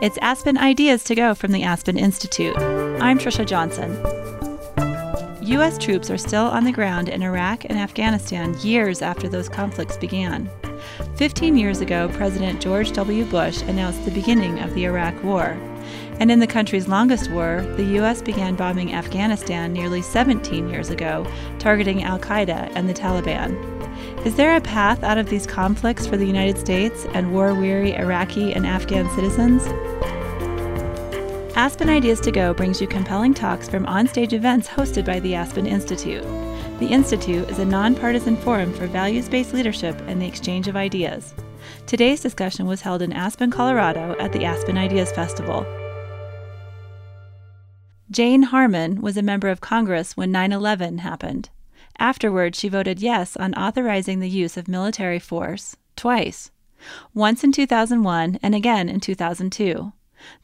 It's Aspen Ideas to Go from the Aspen Institute. I'm Trisha Johnson. U.S. troops are still on the ground in Iraq and Afghanistan years after those conflicts began. Fifteen years ago, President George W. Bush announced the beginning of the Iraq War. And in the country's longest war, the U.S. began bombing Afghanistan nearly 17 years ago, targeting Al Qaeda and the Taliban. Is there a path out of these conflicts for the United States and war weary Iraqi and Afghan citizens? Aspen Ideas to Go brings you compelling talks from onstage events hosted by the Aspen Institute. The Institute is a nonpartisan forum for values based leadership and the exchange of ideas. Today's discussion was held in Aspen, Colorado at the Aspen Ideas Festival. Jane Harman was a member of Congress when 9 11 happened. Afterward, she voted yes on authorizing the use of military force twice once in 2001 and again in 2002.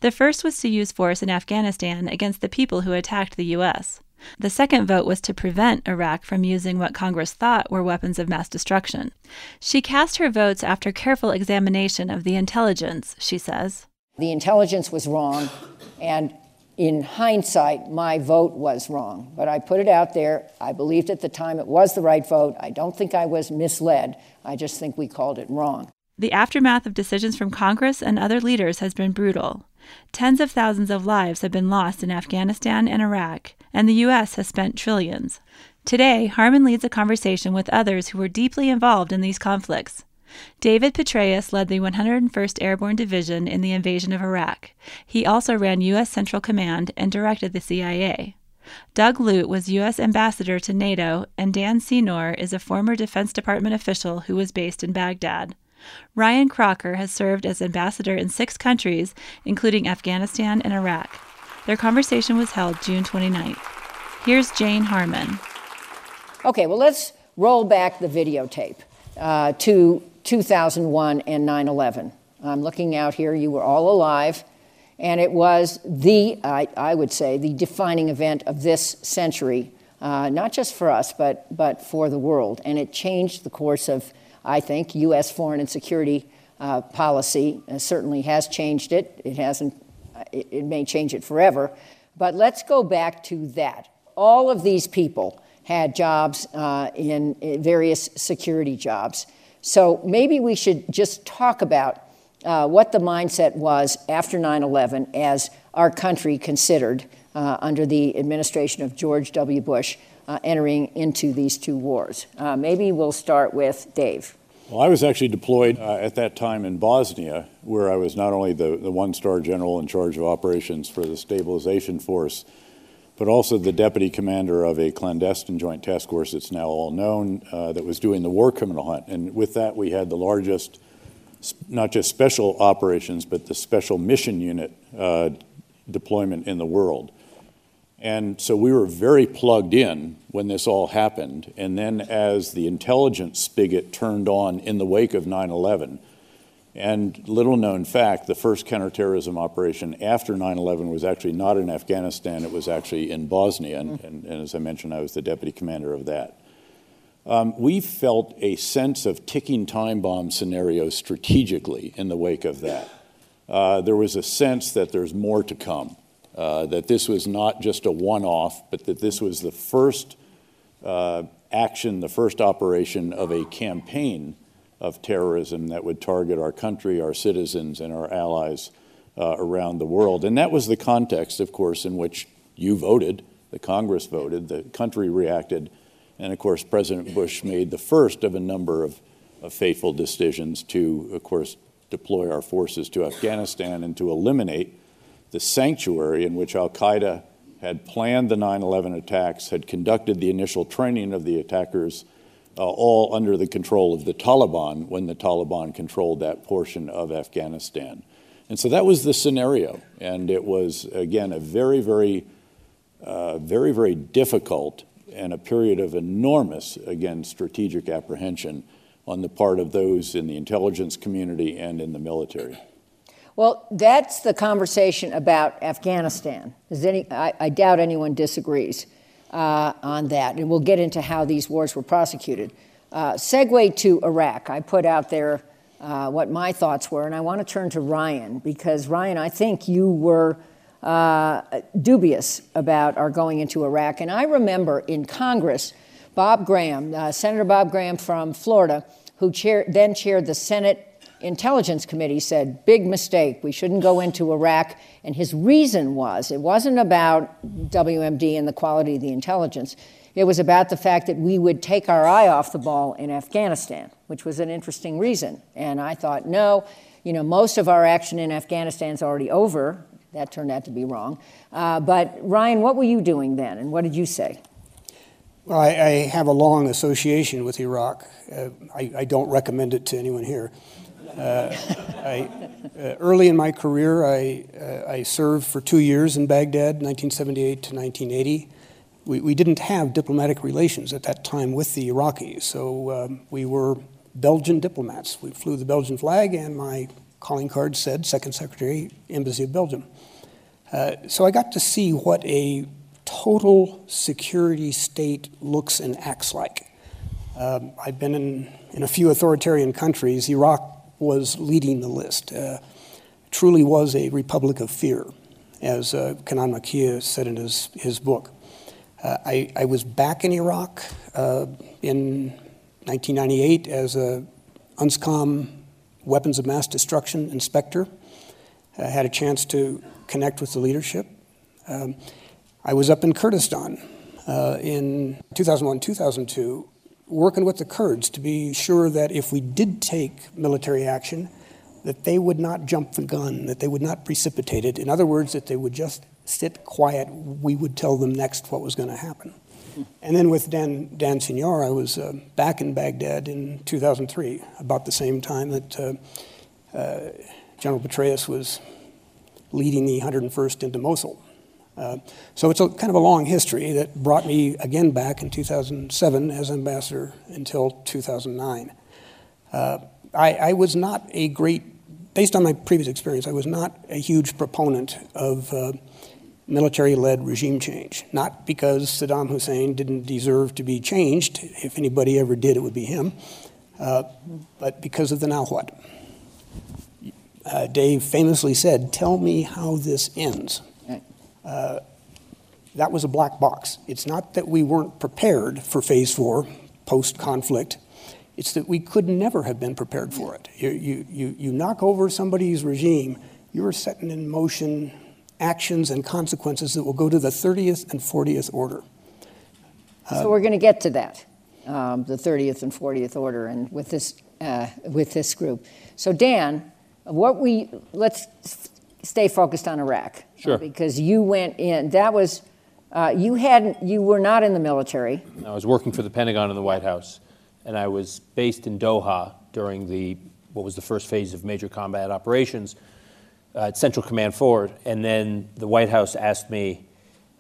The first was to use force in Afghanistan against the people who attacked the U.S. The second vote was to prevent Iraq from using what Congress thought were weapons of mass destruction. She cast her votes after careful examination of the intelligence, she says. The intelligence was wrong, and in hindsight, my vote was wrong, but I put it out there. I believed at the time it was the right vote. I don't think I was misled. I just think we called it wrong. The aftermath of decisions from Congress and other leaders has been brutal. Tens of thousands of lives have been lost in Afghanistan and Iraq, and the U.S. has spent trillions. Today, Harman leads a conversation with others who were deeply involved in these conflicts. David Petraeus led the 101st Airborne Division in the invasion of Iraq. He also ran U.S. Central Command and directed the CIA. Doug Lute was U.S. Ambassador to NATO, and Dan Senor is a former Defense Department official who was based in Baghdad. Ryan Crocker has served as ambassador in six countries, including Afghanistan and Iraq. Their conversation was held June 29th. Here's Jane Harman. Okay, well, let's roll back the videotape uh, to 2001 and 9 11. I'm looking out here, you were all alive, and it was the, I, I would say, the defining event of this century, uh, not just for us, but, but for the world. And it changed the course of, I think, U.S. foreign and security uh, policy. It certainly has changed it. It hasn't, it, it may change it forever. But let's go back to that. All of these people had jobs uh, in, in various security jobs. So maybe we should just talk about uh, what the mindset was after 9 11 as our country considered uh, under the administration of George W. Bush uh, entering into these two wars. Uh, maybe we'll start with Dave. Well, I was actually deployed uh, at that time in Bosnia, where I was not only the, the one star general in charge of operations for the stabilization force, but also the deputy commander of a clandestine joint task force that's now all known uh, that was doing the war criminal hunt. And with that, we had the largest, not just special operations, but the special mission unit uh, deployment in the world. And so we were very plugged in when this all happened. And then, as the intelligence spigot turned on in the wake of 9 11, and little known fact, the first counterterrorism operation after 9 11 was actually not in Afghanistan, it was actually in Bosnia. And, and, and as I mentioned, I was the deputy commander of that. Um, we felt a sense of ticking time bomb scenario strategically in the wake of that. Uh, there was a sense that there's more to come, uh, that this was not just a one off, but that this was the first uh, action, the first operation of a campaign of terrorism that would target our country, our citizens, and our allies uh, around the world. And that was the context, of course, in which you voted, the Congress voted, the country reacted, and of course, President Bush made the first of a number of, of fateful decisions to, of course, deploy our forces to Afghanistan and to eliminate the sanctuary in which Al Qaeda had planned the 9 11 attacks, had conducted the initial training of the attackers, uh, all under the control of the Taliban when the Taliban controlled that portion of Afghanistan. And so that was the scenario. And it was, again, a very, very, uh, very, very difficult and a period of enormous, again, strategic apprehension on the part of those in the intelligence community and in the military. Well, that's the conversation about Afghanistan. Any, I, I doubt anyone disagrees on that, and we'll get into how these wars were prosecuted. Uh, segue to Iraq. I put out there uh, what my thoughts were. And I want to turn to Ryan because, Ryan, I think you were uh, dubious about our going into Iraq. And I remember in Congress, Bob Graham, uh, Senator Bob Graham from Florida, who chair, then chaired the Senate Intelligence Committee, said, big mistake, we shouldn't go into Iraq. And his reason was it wasn't about WMD and the quality of the intelligence. It was about the fact that we would take our eye off the ball in Afghanistan, which was an interesting reason. And I thought, no, you know, most of our action in Afghanistan is already over. That turned out to be wrong. Uh, but Ryan, what were you doing then, and what did you say? Well, I, I have a long association with Iraq. Uh, I, I, don't recommend it to anyone here. Uh, I, uh, early in my career, I, uh, I served for two years in Baghdad, 1978 to 1980 we, we didn't have diplomatic relations at that time with the Iraqis, so um, we were Belgian diplomats. We flew the Belgian flag, and my calling card said Second Secretary, Embassy of Belgium. Uh, so I got to see what a total security state looks and acts like. Um, I've been in, in a few authoritarian countries. Iraq was leading the list. Uh, truly was a republic of fear, as uh, Kanan Makiya said in his, his book. Uh, I, I, was back in Iraq uh, in 1998 as a UNSCOM weapons of mass destruction inspector. I had a chance to connect with the leadership. Um, I was up in Kurdistan uh, in 2001 2002, working with the Kurds to be sure that if we did take military action, that they would not jump the gun, that they would not precipitate it. In other words, that they would just sit quiet. We would tell them next what was going to happen. And then with Dan, Dan Senor, I was uh, back in Baghdad in 2003, about the same time that uh, uh, General Petraeus was leading the 101st into Mosul. Uh, so it's a kind of a long history that brought me again back in 2007 as ambassador until 2009. Uh, I, I was not a great, based on my previous experience, I was not a huge proponent of uh, military led regime change. Not because Saddam Hussein didn't deserve to be changed. If anybody ever did, it would be him. Uh, but because of the now what. Uh, Dave famously said, Tell me how this ends. Uh, that was a black box. It's not that we weren't prepared for phase four, post conflict. It's that we could never have been prepared for it. You, you, you, you knock over somebody's regime, you're setting in motion actions and consequences that will go to the 30th and 40th order. Uh, so we're going to get to that, um, the 30th and 40th order, and with this uh, with this group. So Dan, what we let's stay focused on Iraq, sure, because you went in. That was uh, you hadn't you were not in the military. I was working for the Pentagon in the White House, and I was based in Doha during the what was the first phase of major combat operations uh, at Central Command Forward. And then the White House asked me,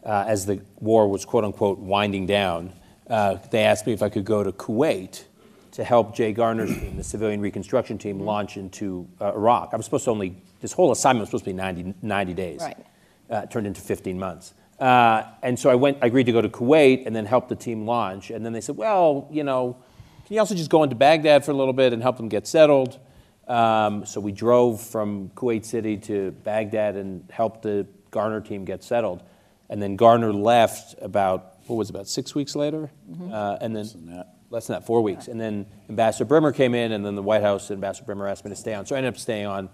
uh, as the war was quote unquote winding down, uh, they asked me if I could go to Kuwait to help Jay Garner's team, the civilian reconstruction team, launch into uh, Iraq. I was supposed to only, this whole assignment was supposed to be 90, 90 days. Right. Uh, turned into 15 months. Uh, and so I went, I agreed to go to Kuwait and then help the team launch. And then they said, well, you know, can you also just go into Baghdad for a little bit and help them get settled? Um, so we drove from Kuwait City to Baghdad and helped the Garner team get settled. And then Garner left about, what was it, about six weeks later? Mm-hmm. Uh, and then less than, that. less than that, four weeks. And then Ambassador Bremer came in, and then the White House Ambassador Bremer asked me to stay on. So I ended up staying on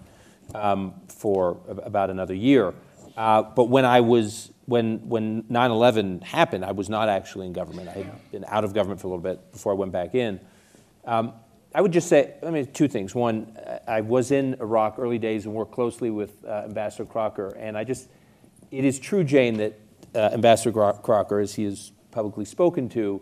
um, for about another year. Uh, but when I was when when 9/11 happened, I was not actually in government. I had been out of government for a little bit before I went back in. Um, I would just say, I mean, two things. One, I was in Iraq early days and worked closely with uh, Ambassador Crocker, and I just, it is true, Jane, that uh, Ambassador Crocker, as he has publicly spoken to,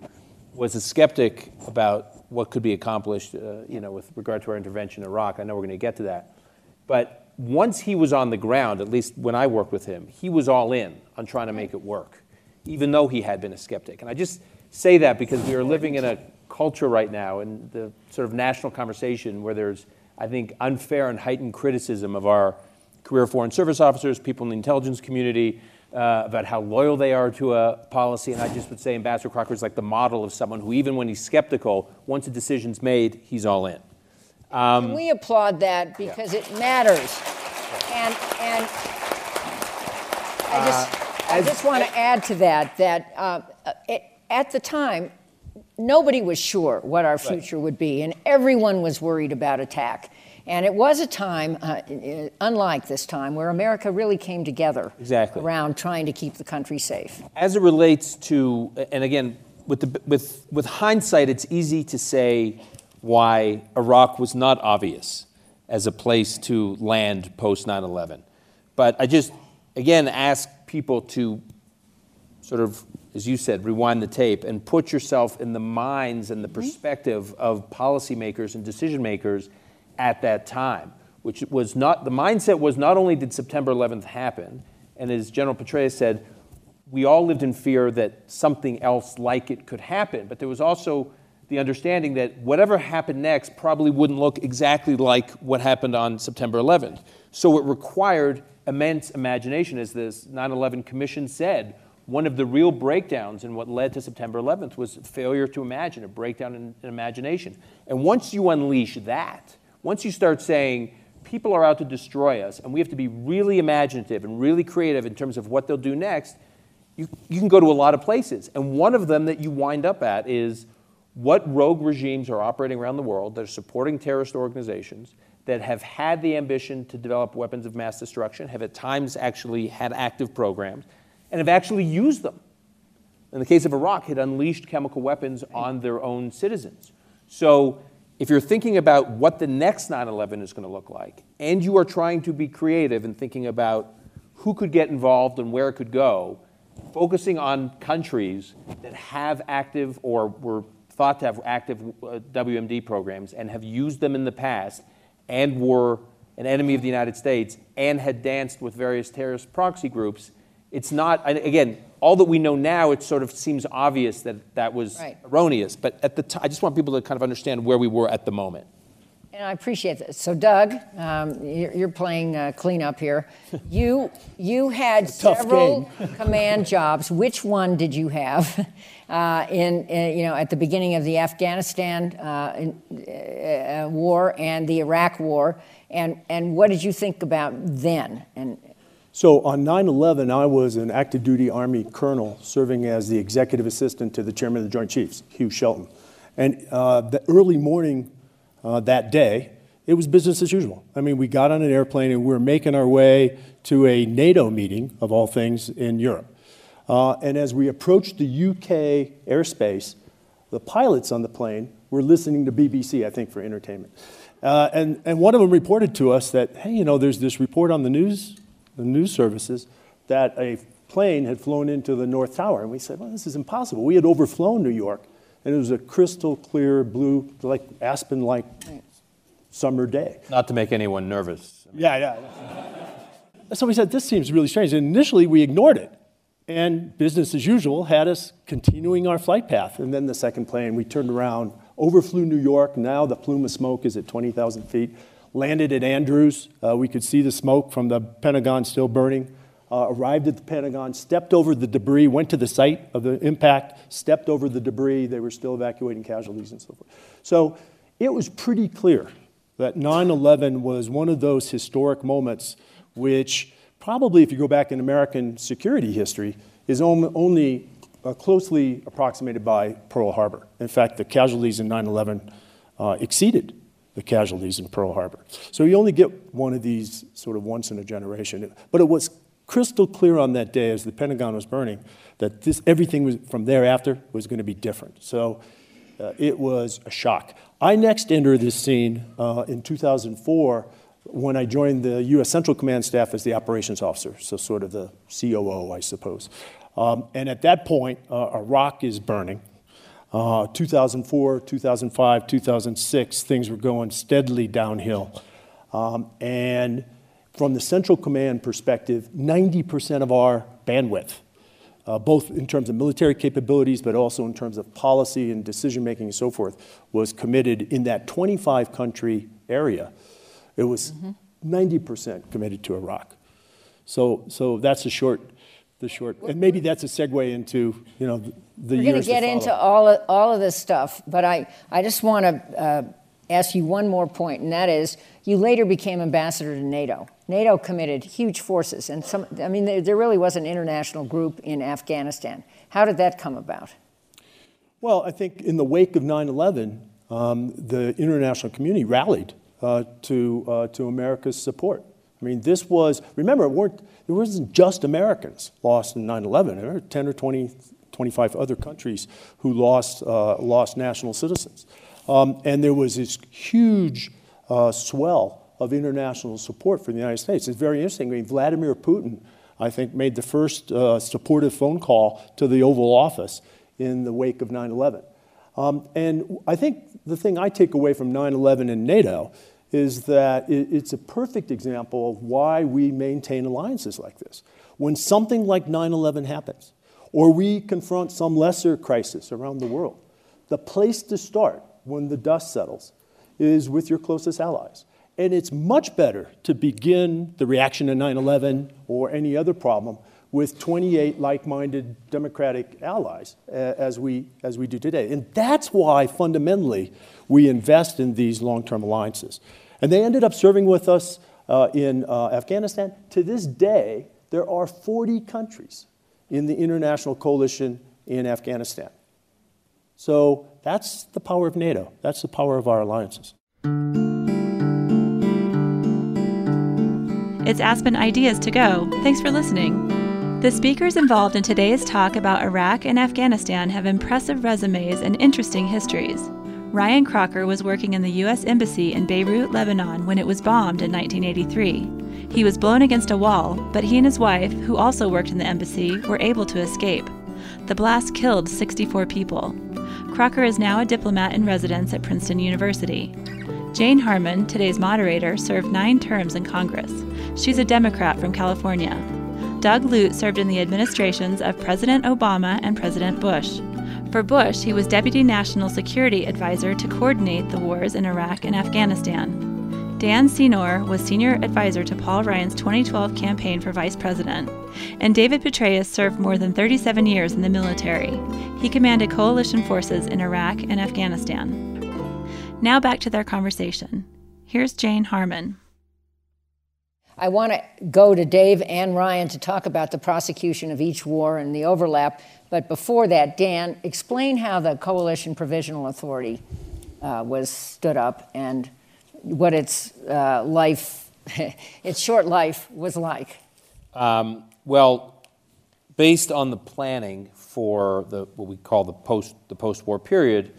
was a skeptic about what could be accomplished, uh, you know, with regard to our intervention in Iraq. I know we're going to get to that, but once he was on the ground, at least when I worked with him, he was all in on trying to make it work, even though he had been a skeptic. And I just say that because we are living in a culture right now in the sort of national conversation where there's, I think, unfair and heightened criticism of our career foreign service officers, people in the intelligence community, uh, about how loyal they are to a policy. And I just would say Ambassador Crocker is like the model of someone who, even when he's skeptical, once a decision's made, he's all in. Can we applaud that because it matters? And, and I just, I just want to add to that, that uh, it- at the time, nobody was sure what our future would be, and everyone was worried about attack. And it was a time, uh, uh, unlike this time, where America really came together Exactly. around trying to keep the country safe. As it relates to, and again, with, the, with, with hindsight, it's easy to say why Iraq was not obvious as a place to land post 9 11. But I just, again, ask people to sort of, as you said, rewind the tape and put yourself in the minds and the mm-hmm. perspective of policymakers and decision makers at that time, which was not, the mindset was not only did September 11th happen, and as General Petraeus said, we all lived in fear that something else like it could happen, but there was also the understanding that whatever happened next probably wouldn't look exactly like what happened on September 11th. So it required immense imagination, as this 9 11 Commission said. One of the real breakdowns in what led to September 11th was failure to imagine, a breakdown in, in imagination. And once you unleash that, once you start saying, people are out to destroy us, and we have to be really imaginative and really creative in terms of what they'll do next, you, you can go to a lot of places. And one of them that you wind up at is what rogue regimes are operating around the world that are supporting terrorist organizations, that have had the ambition to develop weapons of mass destruction, have at times actually had active programs, and have actually used them. In the case of Iraq, had unleashed chemical weapons on their own citizens. So if you're thinking about what the next 9 11 is going to look like, and you are trying to be creative in thinking about who could get involved and where it could go, focusing on countries that have active or were thought to have active uh, WMD programs and have used them in the past and were an enemy of the United States and had danced with various terrorist proxy groups, it's not, again, all that we know now, it sort of seems obvious that that was Right. erroneous. But at the time, I just want people to kind of understand where we were at the moment. And I appreciate that. So, Doug, um, you're, you're playing uh, cleanup here. You you had several command jobs. Which one did you have uh, in, in you know at the beginning of the Afghanistan uh, in, uh, uh, war and the Iraq war? And and what did you think about then? And So on 9 11, I was an active duty Army colonel serving as the executive assistant to the chairman of the Joint Chiefs, Hugh Shelton. And uh, the early morning uh, that day, it was business as usual. I mean, we got on an airplane and we were making our way to a NATO meeting, of all things, in Europe. Uh, and as we approached the UK airspace, the pilots on the plane were listening to BBC, I think, for entertainment. Uh, and, and one of them reported to us that, hey, you know, there's this report on the news, the news services, that a plane had flown into the North Tower. And we said, well, this is impossible. We had overflown New York, and it was a crystal clear blue, like aspen like summer day. Not to make anyone nervous. Yeah, yeah. So we said, this seems really strange. And initially, we ignored it. And business as usual had us continuing our flight path. And then the second plane, we turned around, overflew New York. Now the plume of smoke is at 20,000 feet. Landed at Andrews. Uh, we could see the smoke from the Pentagon still burning. Uh, arrived at the Pentagon, stepped over the debris, went to the site of the impact, stepped over the debris. They were still evacuating casualties and so forth. So it was pretty clear that 9 11 was one of those historic moments which, probably, if you go back in American security history, is only uh, closely approximated by Pearl Harbor. In fact, the casualties in 9 11 uh, exceeded the casualties in Pearl Harbor. So you only get one of these sort of once in a generation. But it was crystal clear on that day as the Pentagon was burning that this, everything was, from thereafter was going to be different. So uh, it was a shock. I next entered this scene uh, in 2004 when I joined the U.S. Central Command staff as the operations officer, so sort of the COO, I suppose. Um, and at that point, uh, Iraq is burning. Uh, 2004, 2005, 2006, things were going steadily downhill. Um, and from the Central Command perspective, 90% of our bandwidth uh, both in terms of military capabilities, but also in terms of policy and decision making and so forth, was committed in that 25 country area. It was 90% committed to Iraq. So, so that's a short, the short, and maybe that's a segue into you know the we're going to get into all of, all of this stuff, but I, I just want to uh, ask you one more point, and that is you later became ambassador to NATO. NATO committed huge forces, and some, I mean, there, really was an international group in Afghanistan. How did that come about? Well, I think in the wake of 9 11, um, the international community rallied uh, to, uh, to America's support. I mean, this was, remember, it, weren't, it wasn't just Americans lost in 9 11. There were 10 or 20, 25 other countries who lost, uh, lost national citizens. Um, and there was this huge uh, swell of international support for the United States. It's very interesting. I mean, Vladimir Putin, I think, made the first uh, supportive phone call to the Oval Office in the wake of 9 11. Um, and I think the thing I take away from 9 11 and NATO is that it, it's a perfect example of why we maintain alliances like this. When something like 9 11 happens, or we confront some lesser crisis around the world, the place to start when the dust settles is with your closest allies. And it's much better to begin the reaction to 9 11 or any other problem with 28 like minded Democratic allies uh, as, we, as we do today. And that's why fundamentally we invest in these long term alliances. And they ended up serving with us uh, in uh, Afghanistan. To this day, there are 40 countries in the international coalition in Afghanistan. So that's the power of NATO. That's the power of our alliances. It's Aspen Ideas to Go. Thanks for listening. The speakers involved in today's talk about Iraq and Afghanistan have impressive resumes and interesting histories. Ryan Crocker was working in the U.S. Embassy in Beirut, Lebanon, when it was bombed in 1983. He was blown against a wall, but he and his wife, who also worked in the embassy, were able to escape. The blast killed 64 people. Crocker is now a diplomat in residence at Princeton University. Jane Harman, today's moderator, served nine terms in Congress. She's a Democrat from California. Doug Lute served in the administrations of President Obama and President Bush. For Bush, he was Deputy National Security Advisor to coordinate the wars in Iraq and Afghanistan. Dan Senor was Senior Advisor to Paul Ryan's 2012 campaign for Vice President. And David Petraeus served more than 37 years in the military. He commanded coalition forces in Iraq and Afghanistan. Now back to their conversation. Here's Jane Harman. I want to go to Dave and Ryan to talk about the prosecution of each war and the overlap. But before that, Dan, explain how the Coalition Provisional Authority uh, was stood up and what its uh, life, its short life, was like. Um, well, based on the planning for the what we call the post the post-war period,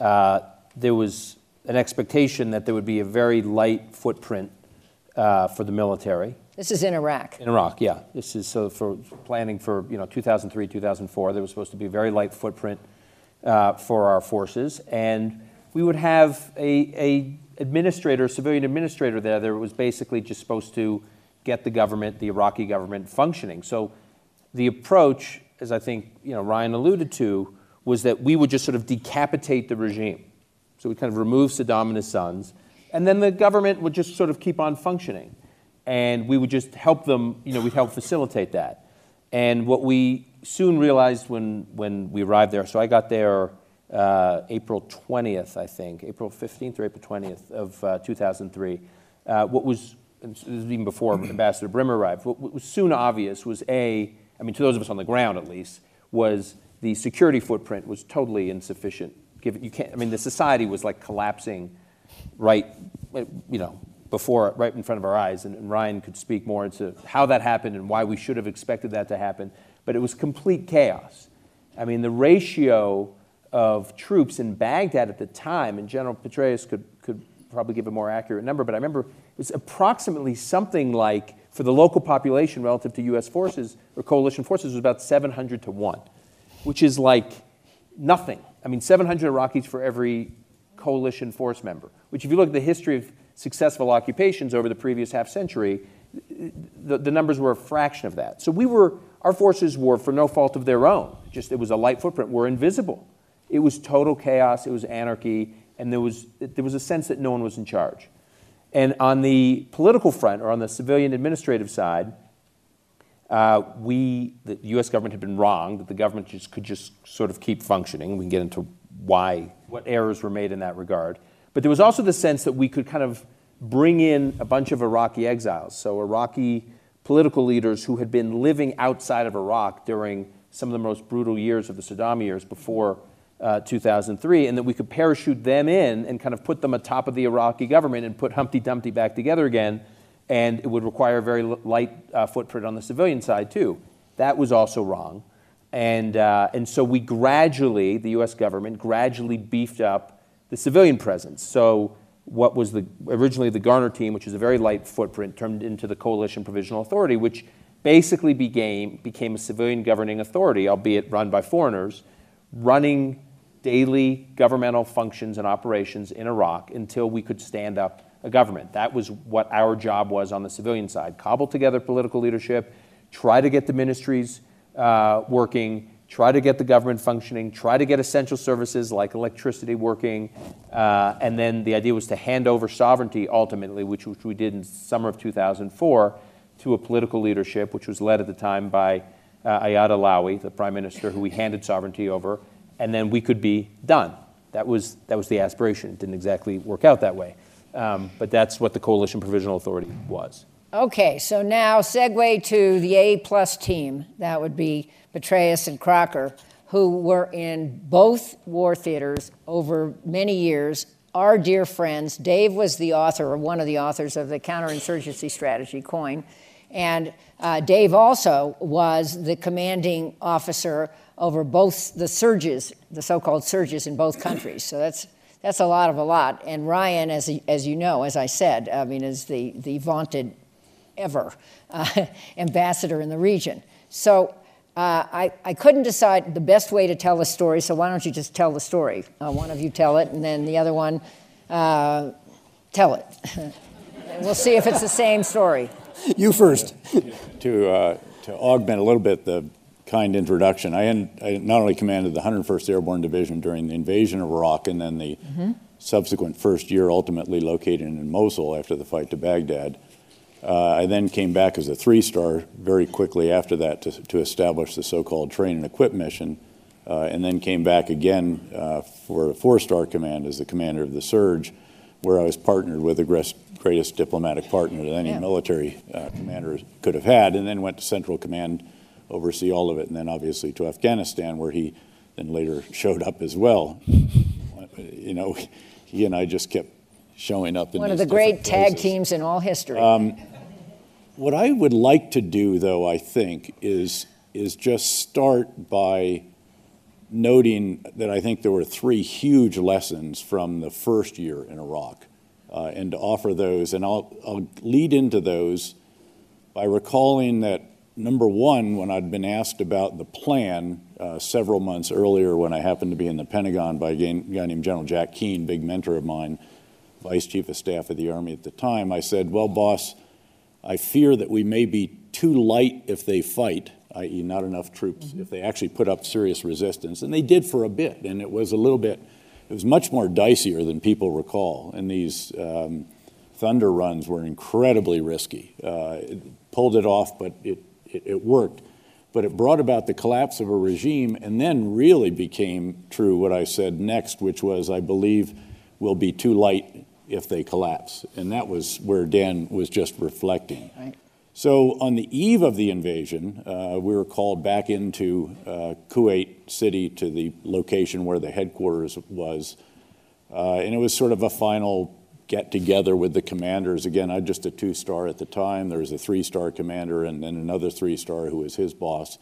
uh, there was an expectation that there would be a very light footprint uh, for the military. This is in Iraq. In Iraq, yeah. This is so for planning for you know 2003, 2004. There was supposed to be a very light footprint uh, for our forces, and we would have a, a administrator, civilian administrator there. That was basically just supposed to get the government, the Iraqi government, functioning. So the approach, as I think you know Ryan alluded to, was that we would just sort of decapitate the regime. So we kind of remove Saddam and his sons, and then the government would just sort of keep on functioning. And we would just help them, you know, we'd help facilitate that. And what we soon realized when, when we arrived there, so I got there uh, April 20th, I think, April 15th or April 20th of uh, 2003. Uh, what was, this was even before Ambassador Bremer arrived, what, what was soon obvious was A, I mean, to those of us on the ground at least, was the security footprint was totally insufficient. Given you can't, I mean, the society was like collapsing right, you know, before, right in front of our eyes. And, Ryan could speak more into how that happened and why we should have expected that to happen. But it was complete chaos. I mean, the ratio of troops in Baghdad at the time, and General Petraeus could, could probably give a more accurate number, but I remember it was approximately something like, for the local population relative to U.S. forces or coalition forces, was about 700 to 1, which is like nothing. I mean, 700 Iraqis for every coalition force member, which, if you look at the history of successful occupations over the previous half century, the, the numbers were a fraction of that. So we were, our forces were, for no fault of their own, just it was a light footprint, were invisible. It was total chaos, it was anarchy, and there was, there was a sense that no one was in charge. And on the political front, or on the civilian administrative side, uh, we, the U.S. government had been wrong, that the government just could just sort of keep functioning. We can get into why, what errors were made in that regard. But there was also the sense that we could kind of bring in a bunch of Iraqi exiles, so Iraqi political leaders who had been living outside of Iraq during some of the most brutal years of the Saddam years before uh, 2003, and that we could parachute them in and kind of put them atop of the Iraqi government and put Humpty Dumpty back together again. And it would require a very light uh, footprint on the civilian side, too. That was also wrong. And, uh, and so we gradually, the US government, gradually beefed up the civilian presence. So what was the, originally the Garner team, which was a very light footprint, turned into the Coalition Provisional Authority, which basically became, became a civilian governing authority, albeit run by foreigners, running daily governmental functions and operations in Iraq until we could stand up a government. That was what our job was on the civilian side cobble together political leadership, try to get the ministries uh, working, try to get the government functioning, try to get essential services like electricity working. Uh, and then the idea was to hand over sovereignty ultimately, which, which we did in summer of 2004, to a political leadership, which was led at the time by uh, Ayad Allawi, the prime minister, who we handed sovereignty over, and then we could be done. That was, that was the aspiration. It didn't exactly work out that way. Um, but that's what the Coalition Provisional Authority was. Okay, so now segue to the A plus team. That would be Petraeus and Crocker, who were in both war theaters over many years. Our dear friends. Dave was the author, or one of the authors of the counterinsurgency strategy, COIN. And uh, Dave also was the commanding officer over both the surges, the so called surges in both countries. So that's that's a lot of a lot. And Ryan, as, as you know, as I said, I mean, is the, the vaunted ever uh, ambassador in the region. So uh, I, I couldn't decide the best way to tell the story, so why don't you just tell the story? Uh, one of you tell it, and then the other one uh, tell it. we'll see if it's the same story. You first. to, uh, to augment a little bit the kind introduction. I, I, not only commanded the 101st Airborne Division during the invasion of Iraq and then the mm-hmm. subsequent first year, ultimately located in Mosul after the fight to Baghdad. Uh, I then came back as a three star very quickly after that to, to establish the so called train and equip mission, uh, and then came back again uh, for a four star command as the commander of the surge, where I was partnered with the greatest diplomatic partner that any yeah. military uh, commander could have had, and then went to Central Command oversee all of it, and then obviously to Afghanistan, where he then later showed up as well. You know, he and I just kept showing up in one of the great tag teams in all history. Um, what I would like to do, though, I think, is is just start by noting that I think there were three huge lessons from the first year in Iraq, uh, and to offer those, and I'll, I'll lead into those by recalling that number one, when I'd been asked about the plan uh, several months earlier when I happened to be in the Pentagon by a guy named General Jack Keane, big mentor of mine, Vice Chief of Staff of the Army at the time, I said, Well, boss, I fear that we may be too light if they fight, i.e., not enough troops, mm-hmm. if they actually put up serious resistance. And they did for a bit, and it was a little bit, it was much more dicier than people recall. And these um, thunder runs were incredibly risky. Uh, it pulled it off, but it it, it worked. But it brought about the collapse of a regime and then really became true what I said next, which was, I believe, will be too light if they collapse. And that was where Dan was just reflecting. Right. So, on the eve of the invasion, uh, we were called back into uh, Kuwait City to the location where the headquarters was. Uh, and it was sort of a final get together with the commanders. Again, I'm just a two star at the time. There was a three star commander and then another three star who was his boss.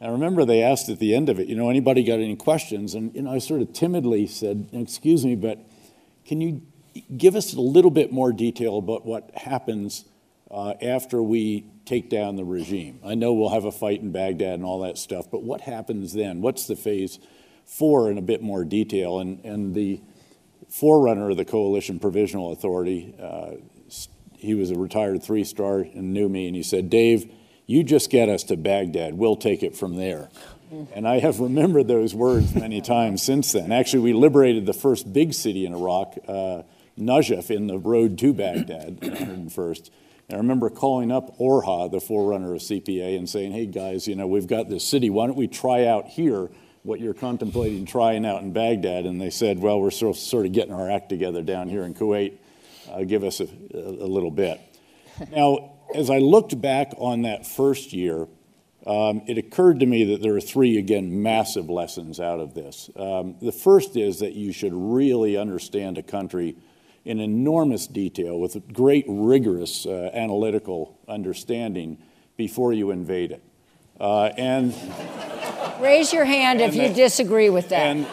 And I remember they asked at the end of it, you know, anybody got any questions? And you know, I sort of timidly said, excuse me, but can you give us a little bit more detail about what happens uh, after we take down the regime? I know we'll have a fight in Baghdad and all that stuff, but what happens then? What's the phase four in a bit more detail? And, and the forerunner of the Coalition Provisional Authority. Uh, he was a retired three star and knew me, and he said, Dave, you just get us to Baghdad. We'll take it from there. And I have remembered those words many times since then. Actually, we liberated the first big city in Iraq, uh, Najaf, in the road to Baghdad, 101st. And I remember calling up Orha, the forerunner of CPA, and saying, hey guys, you know, we've got this city. Why don't we try out here? what you're contemplating trying out in Baghdad. And they said, well, we're sort of getting our act together down here in Kuwait. Uh, give us a, a, little bit. Now, as I looked back on that first year, um, it occurred to me that there are three, again, massive lessons out of this. Um, the first is that you should really understand a country in enormous detail with great rigorous uh, analytical understanding before you invade it. Uh, and raise your hand if you disagree with that. And,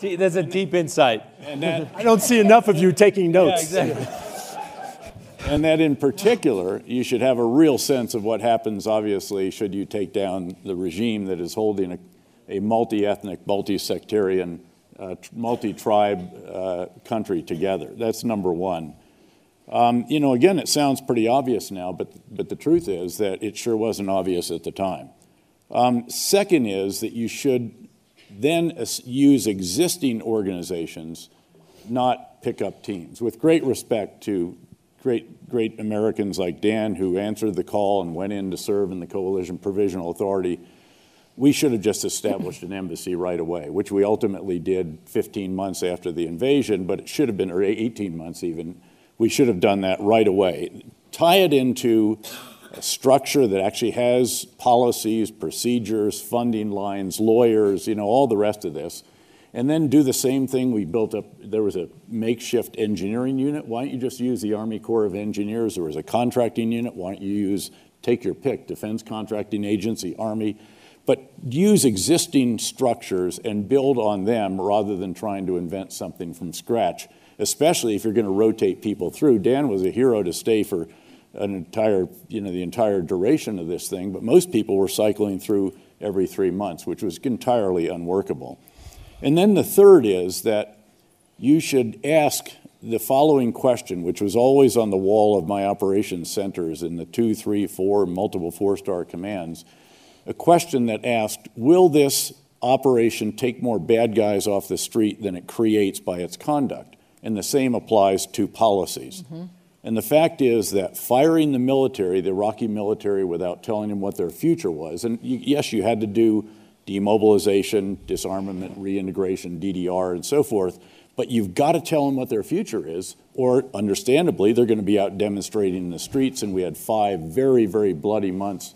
There's a deep insight. And that, I don't see enough of you taking notes. Yeah, exactly. and that in particular, you should have a real sense of what happens, obviously, should you take down the regime that is holding a, a multi ethnic, multi sectarian, uh, multi tribe uh, country together. That's number one. Um, you know, again, it sounds pretty obvious now, but, but the truth is that it sure wasn't obvious at the time. Um, second is that you should then use existing organizations, not pick up teams. With great respect to great, great Americans like Dan, who answered the call and went in to serve in the Coalition Provisional Authority, we should have just established an embassy right away, which we ultimately did 15 months after the invasion, but it should have been, or 18 months even we should have done that right away. Tie it into a structure that actually has policies, procedures, funding lines, lawyers, you know, all the rest of this. And then do the same thing we built up. There was a makeshift engineering unit. Why don't you just use the Army Corps of Engineers? There was a contracting unit. Why don't you use, take your pick, Defense Contracting Agency, Army? But use existing structures and build on them rather than trying to invent something from scratch especially if you're going to rotate people through. Dan was a hero to stay for an entire, you know, the entire duration of this thing, but most people were cycling through every three months, which was entirely unworkable. And then the third is that you should ask the following question, which was always on the wall of my operations centers in the two, three, four, multiple four star commands, a question that asked Will this operation take more bad guys off the street than it creates by its conduct? and the same applies to policies. Mm-hmm. And the fact is that firing the military, the Iraqi military, without telling them what their future was, and you, yes, you had to do demobilization, disarmament, reintegration, DDR, and so forth, but you've got to tell them what their future is, or understandably, they're going to be out demonstrating in the streets. And we had five very, very bloody months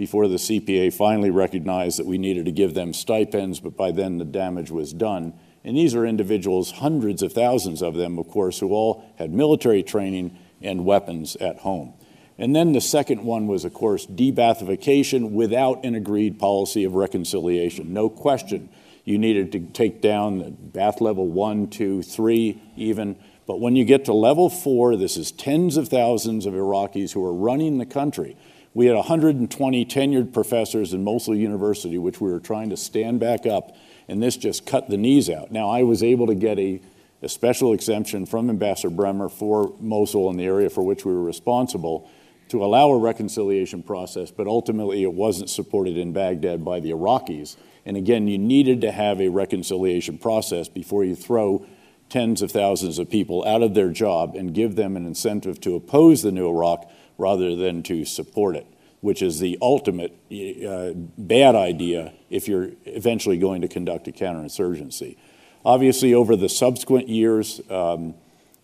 before the CPA finally recognized that we needed to give them stipends, but by then the damage was done. And these are individuals, hundreds of thousands of them, of course, who all had military training and weapons at home. And then the second one was, of course, de-Baathification without an agreed policy of reconciliation. No question you needed to take down the Baath level one, two, three, even. But when you get to level four, this is tens of thousands of Iraqis who are running the country. We had 120 tenured professors in Mosul University, which we were trying to stand back up and this just cut the knees out. Now, I was able to get a, a special exemption from Ambassador Bremer for Mosul and the area for which we were responsible to allow a reconciliation process, but ultimately it wasn't supported in Baghdad by the Iraqis. And again, you needed to have a reconciliation process before you throw tens of thousands of people out of their job and give them an incentive to oppose the new Iraq rather than to support it which is the ultimate uh, bad idea if you're eventually going to conduct a counterinsurgency. Obviously, over the subsequent years, um,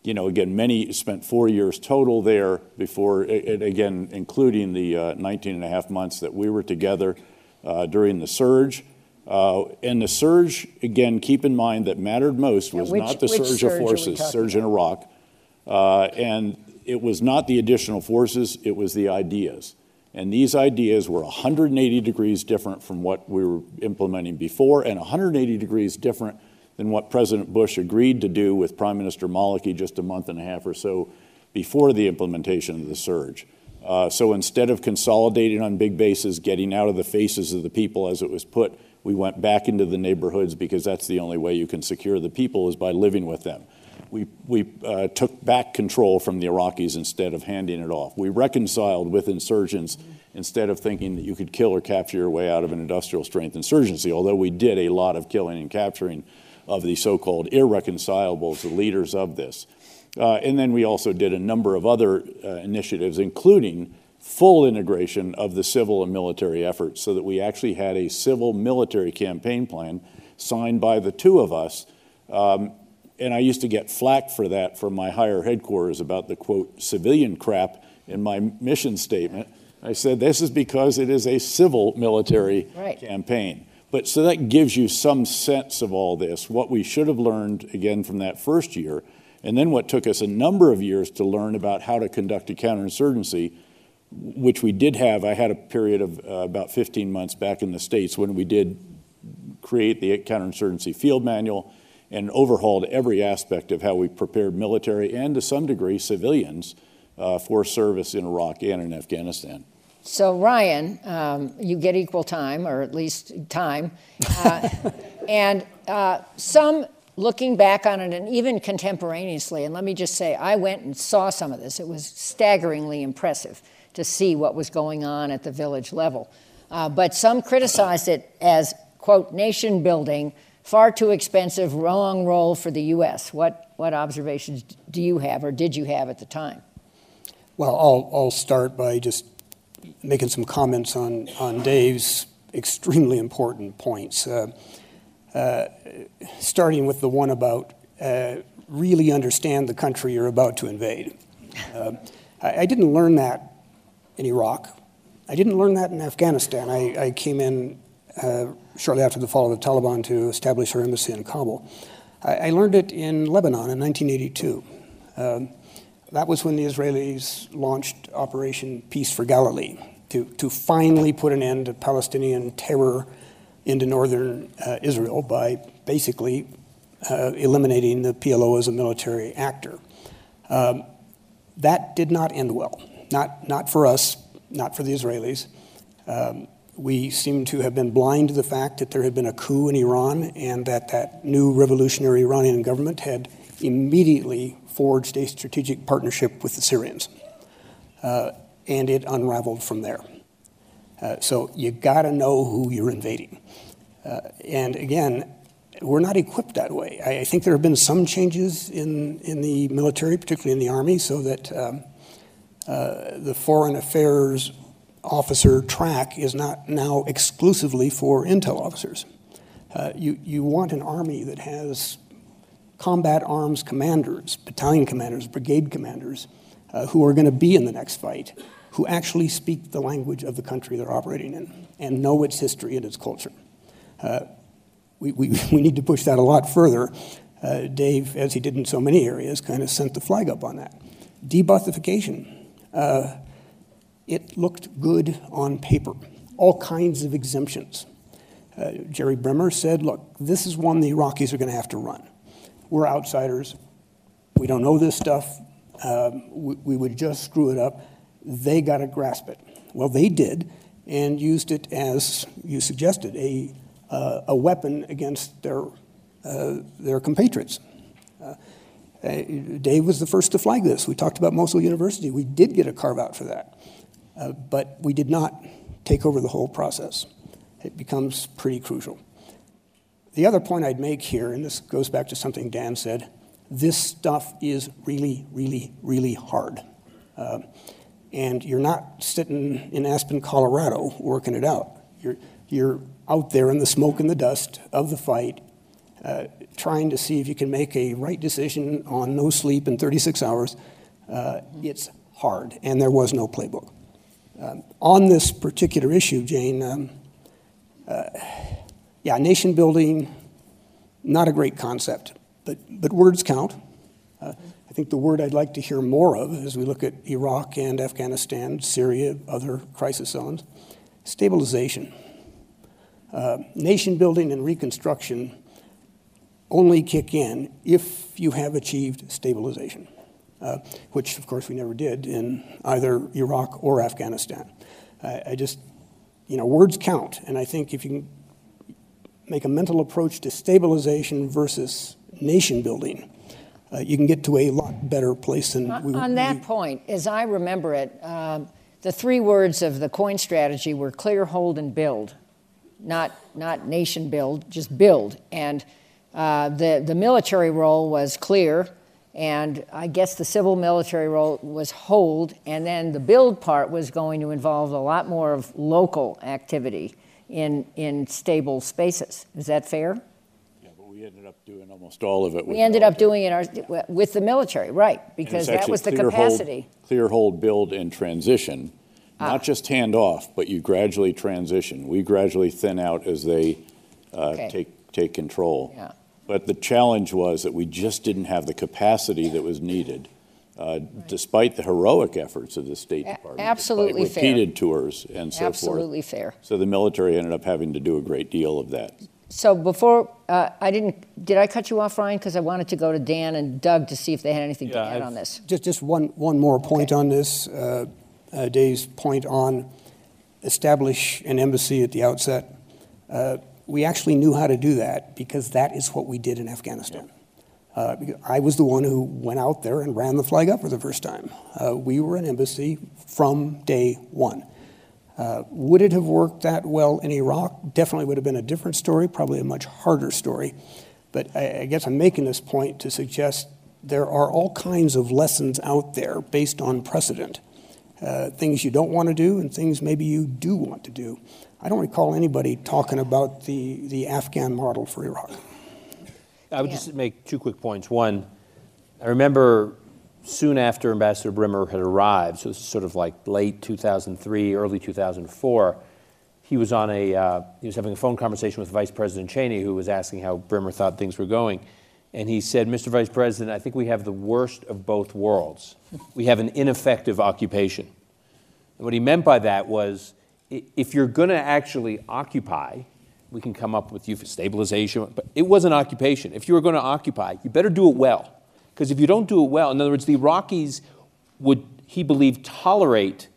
you know, again, many spent four years total there before, again, including the uh, 19 and a half months that we were together uh, during the surge. Uh, and the surge, again, keep in mind that mattered most was which, not the surge of forces, surge in Iraq, uh, and it was not the additional forces, it was the ideas. And these ideas were 180 degrees different from what we were implementing before, and 180 degrees different than what President Bush agreed to do with Prime Minister Maliki just a month and a half or so before the implementation of the surge. Uh, so instead of consolidating on big bases, getting out of the faces of the people as it was put, we went back into the neighborhoods because that's the only way you can secure the people is by living with them. We, we uh, took back control from the Iraqis instead of handing it off. We reconciled with insurgents instead of thinking that you could kill or capture your way out of an industrial strength insurgency, although we did a lot of killing and capturing of the so called irreconcilables, the leaders of this. Uh, and then we also did a number of other uh, initiatives, including full integration of the civil and military efforts so that we actually had a civil military campaign plan signed by the two of us. Um, and I used to get flack for that from my higher headquarters about the quote civilian crap in my mission statement. I said, this is because it is a civil military right. campaign. But so that gives you some sense of all this, what we should have learned again from that first year, and then what took us a number of years to learn about how to conduct a counterinsurgency, which we did have. I had a period of uh, about 15 months back in the States when we did create the counterinsurgency field manual and overhauled every aspect of how we prepared military and to some degree civilians uh, for service in Iraq and in Afghanistan. So, Ryan, um, you get equal time, or at least time. Uh, and uh, some looking back on it, and even contemporaneously, and let me just say, I went and saw some of this. It was staggeringly impressive to see what was going on at the village level. Uh, but some criticized it as, quote, nation building, far too expensive, wrong role for the U.S. What, what observations do you have, or did you have at the time? Well, I'll, I'll start by just making some comments on, on Dave's extremely important points. Uh, uh, starting with the one about uh, really understand the country you're about to invade. Uh, I, I, didn't learn that in Iraq. I didn't learn that in Afghanistan. I, I came in uh, shortly after the fall of the Taliban to establish our embassy in Kabul. I, I learned it in Lebanon in 1982. Um, that was when the Israelis launched Operation Peace for Galilee to, to finally put an end to Palestinian terror into northern uh, Israel by basically uh, eliminating the PLO as a military actor. Um, that did not end well, not, not for us, not for the Israelis. Um, we seem to have been blind to the fact that there had been a coup in Iran and that that new revolutionary Iranian government had immediately forged a strategic partnership with the Syrians. Uh, and it unraveled from there. Uh, so you got to know who you're invading. Uh, and again, we're not equipped that way. I, I, think there have been some changes in, in the military, particularly in the Army, so that um, uh, the foreign affairs officer track is not now exclusively for intel officers. Uh, you, you want an Army that has combat arms commanders, battalion commanders, brigade commanders, uh, who are going to be in the next fight, who actually speak the language of the country they're operating in and know its history and its culture. Uh, we, we, we need to push that a lot further. Uh, Dave, as he did in so many areas, kind of sent the flag up on that. De-Baathification. Uh, it looked good on paper, all kinds of exemptions. Uh, Jerry Bremer said, look, this is one the Iraqis are going to have to run. We're outsiders. We don't know this stuff. Um, we, we, would just screw it up. They got to grasp it. Well, they did and used it as you suggested a, uh, a weapon against their, uh, their compatriots. Uh, uh, Dave was the first to flag this. We talked about Mosul University. We did get a carve out for that, but we did not take over the whole process. It becomes pretty crucial. The other point I'd make here, and this goes back to something Dan said, this stuff is really, really, really hard. Uh, and you're not sitting in Aspen, Colorado, working it out. You're, you're out there in the smoke and the dust of the fight, uh, trying to see if you can make a right decision on no sleep in 36 hours. Uh, it's hard, and there was no playbook. Um, on this particular issue, Jane, um, uh, yeah, nation building, not a great concept, but, but words count. Uh, I think the word I'd like to hear more of as we look at Iraq and Afghanistan, Syria, other crisis zones stabilization. Uh, nation building and reconstruction only kick in if you have achieved stabilization, which of course we never did in either Iraq or Afghanistan. I, I just, you know, words count, and I think if you can make a mental approach to stabilization versus nation building, uh, you can get to a lot better place than we On that we, point, as I remember it, um, the three words of the COIN strategy were clear, hold, and build. Not, not nation build, just build. And uh, the, the military role was clear, And I guess the civil military role was hold, and then the build part was going to involve a lot more of local activity in, in stable spaces. Is that fair? Yeah, but we ended up doing almost all of it. We ended up doing it our, with the military, right? Because that was the clear capacity. Hold, clear hold, build, and transition. Ah. Not just hand off, but you gradually transition. We gradually thin out as they uh, Okay. take, take control. Yeah. But the challenge was that we just didn't have the capacity that was needed, uh, despite the heroic efforts of the State A- Department. absolutely despite fair. Repeated tours and so forth. Absolutely fair. So the military ended up having to do a great deal of that. So before, uh, I didn't, did I cut you off, Ryan? Because I wanted to go to Dan and Doug to see if they had anything to Yeah, add I've- on this. Just, just one, one more point on this. Uh, uh, Dave's point on establish an embassy at the outset. Uh, we actually knew how to do that because that is what we did in Afghanistan. Uh, I was the one who went out there and ran the flag up for the first time. Uh, we were an embassy from day one. Uh, would it have worked that well in Iraq? Definitely would have been a different story, probably a much harder story. But I, I guess I'm making this point to suggest there are all kinds of lessons out there based on precedent. Uh, things you don't want to do and things maybe you do want to do. I don't recall anybody talking about the, the Afghan model for Iraq. I would Yeah. just make two quick points. One, I remember soon after Ambassador Bremer had arrived, so this is sort of like late 2003, early 2004, he was on a uh, he was having a phone conversation with Vice President Cheney, who was asking how Bremer thought things were going, and he said, "Mr. Vice President, I think we have the worst of both worlds. We have an ineffective occupation." And what he meant by that was, i- if you're going to actually occupy, we can come up with you for stabilization, but it was an occupation. If you were going to occupy, you better do it well. Because if you don't do it well, in other words, the Iraqis would, he believed, tolerate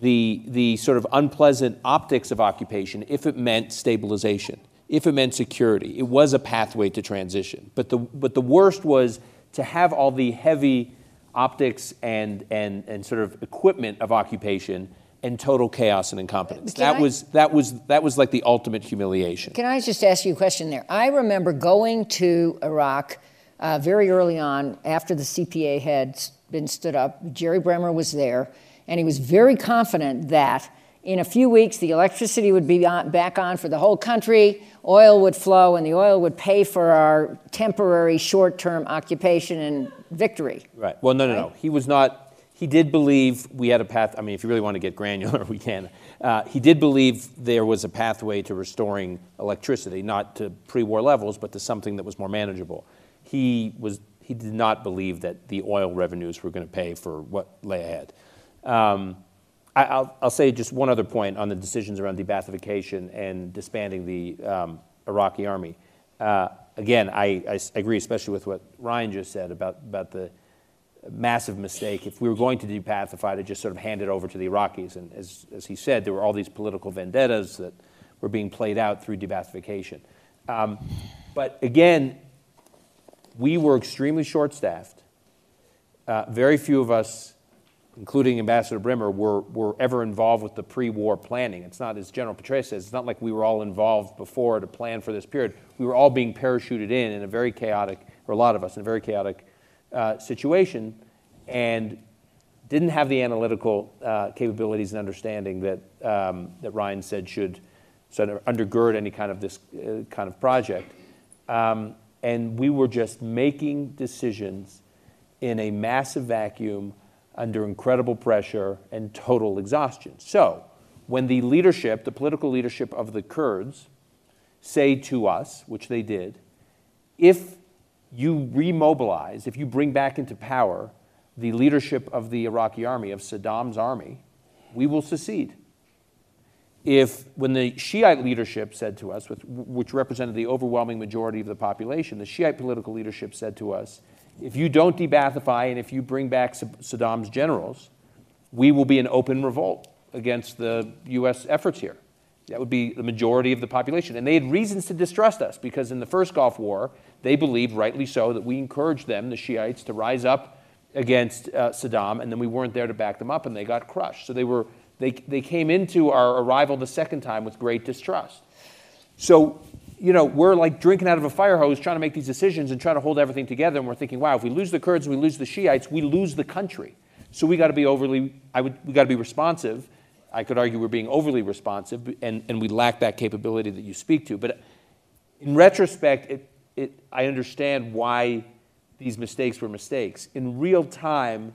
the, the sort of unpleasant optics of occupation if it meant stabilization, if it meant security. It was a pathway to transition. But the, but the worst was to have all the heavy optics and, and, and sort of equipment of occupation and total chaos and incompetence. Can That I- was, that, was, that was like the ultimate humiliation. Can I just ask you a question there? I remember going to Iraq uh, very early on after the CPA had been stood up. Jerry Bremer was there, and he was very confident that in a few weeks the electricity would be on, back on for the whole country, oil would flow, and the oil would pay for our temporary short term occupation and victory. Right. Well, no, no, no. He was not. He did believe we had a path. I mean, if you really want to get granular, we can. Uh, he did believe there was a pathway to restoring electricity, not to pre-war levels, but to something that was more manageable. He was. He did not believe that the oil revenues were going to pay for what lay ahead. Um, I, I'll, I'll say just one other point on the decisions around de-Baathification and disbanding the um, Iraqi army. Uh, again, I agree, especially with what Ryan just said about, about the massive mistake. If we were going to depacify, to just sort of hand it over to the Iraqis. And as, as he said, there were all these political vendettas that were being played out through de-Baathification. Um, but again, we were extremely short staffed. Uh, very few of us, including Ambassador Bremer, were, were ever involved with the pre war planning. It's not, as General Petraeus says, it's not like we were all involved before to plan for this period. We were all being parachuted in in a very chaotic, or a lot of us, in a very chaotic uh, situation, and didn't have the analytical uh, capabilities and understanding that, um, that Ryan said should sort of undergird any kind of this uh, kind of project. Um, and we were just making decisions in a massive vacuum under incredible pressure and total exhaustion. So, when the leadership, the political leadership of the Kurds, say to us, which they did, if you remobilize, if you bring back into power the leadership of the Iraqi army, of Saddam's army, we will secede. If, when the Shiite leadership said to us, which represented the overwhelming majority of the population, the Shiite political leadership said to us, if you don't de-Baathify and if you bring back Saddam's generals, we will be in open revolt against the U.S. efforts here. That would be the majority of the population. And they had reasons to distrust us because in the first Gulf War, they believed, rightly so, that we encouraged them, the Shiites, to rise up against uh, Saddam, and then we weren't there to back them up, and they got crushed. So they, were, they, they came into our arrival the second time with great distrust. So you know, we're like drinking out of a fire hose trying to make these decisions and trying to hold everything together. And we're thinking, wow, if we lose the Kurds and we lose the Shiites, we lose the country. So we got to be overly, I would, we got to be responsive. I could argue we're being overly responsive, and, and we lack that capability that you speak to. But in retrospect, it, it, I understand why these mistakes were mistakes. In real time,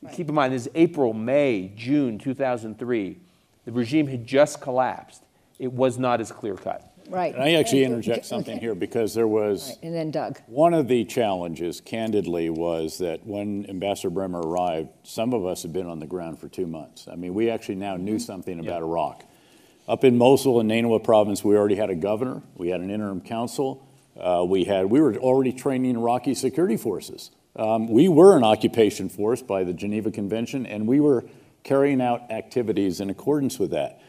right. keep in mind, this is April, May, June 2003. The regime had just collapsed. It was not as clear cut. Right. And I actually interject something here because there was. Right. And then Doug. One of the challenges, candidly, was that when Ambassador Bremer arrived, some of us had been on the ground for two months. I mean, we actually now knew mm-hmm. something about yeah. Iraq. Up in Mosul and Nainawa province, we already had a governor, we had an interim council, uh, we had we were already training Iraqi security forces. Um, we were an occupation force by the Geneva Convention, and we were carrying out activities in accordance with that.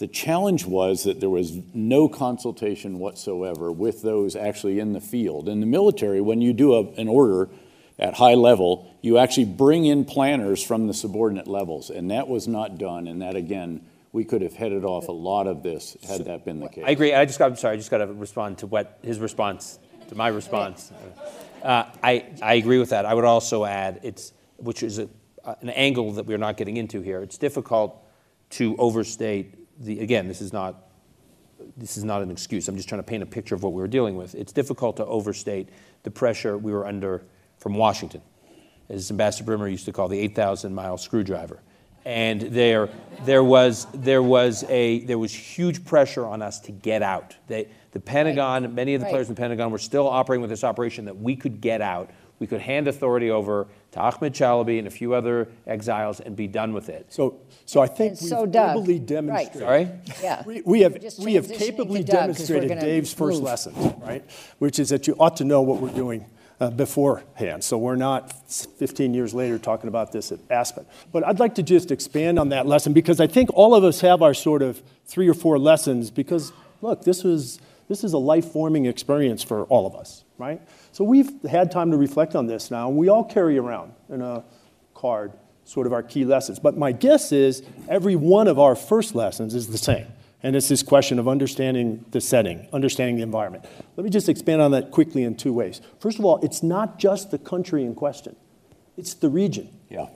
The challenge was that there was no consultation whatsoever with those actually in the field. In the military, when you do a, an order at high level, you actually bring in planners from the subordinate levels, and that was not done. And that again, we could have headed off a lot of this had that been the case. I agree. I just got. I'm sorry. I just got to respond to what his response to my response. Uh, I I agree with that. I would also add it's which is a, an angle that we're not getting into here. It's difficult to overstate the, again, this is not this is not an excuse. I'm just trying to paint a picture of what we were dealing with. It's difficult to overstate the pressure we were under from Washington, as Ambassador Bremer used to call the 8,000 mile screwdriver. And there, there, was, there, was a, there was huge pressure on us to get out. They, the Pentagon, right. many of the right. players in the Pentagon were still operating with this operation that we could get out. We could hand authority over to Ahmed Chalabi and a few other exiles and be done with it. So, so I think we've so capably demonstrated. Right. Sorry? Yeah. We, we have, we have capably demonstrated Dave's first move. lesson, right? Which is that you ought to know what we're doing uh, beforehand. So we're not 15 years later talking about this at Aspen. But I'd like to just expand on that lesson because I think all of us have our sort of three or four lessons because, look, this was this is a life-forming experience for all of us, right? So we've had time to reflect on this now, and we all carry around in a card sort of our key lessons. But my guess is every one of our first lessons is the same. And it's this question of understanding the setting, understanding the environment. Let me just expand on that quickly in two ways. First of all, it's not just the country in question, it's the region. Yeah.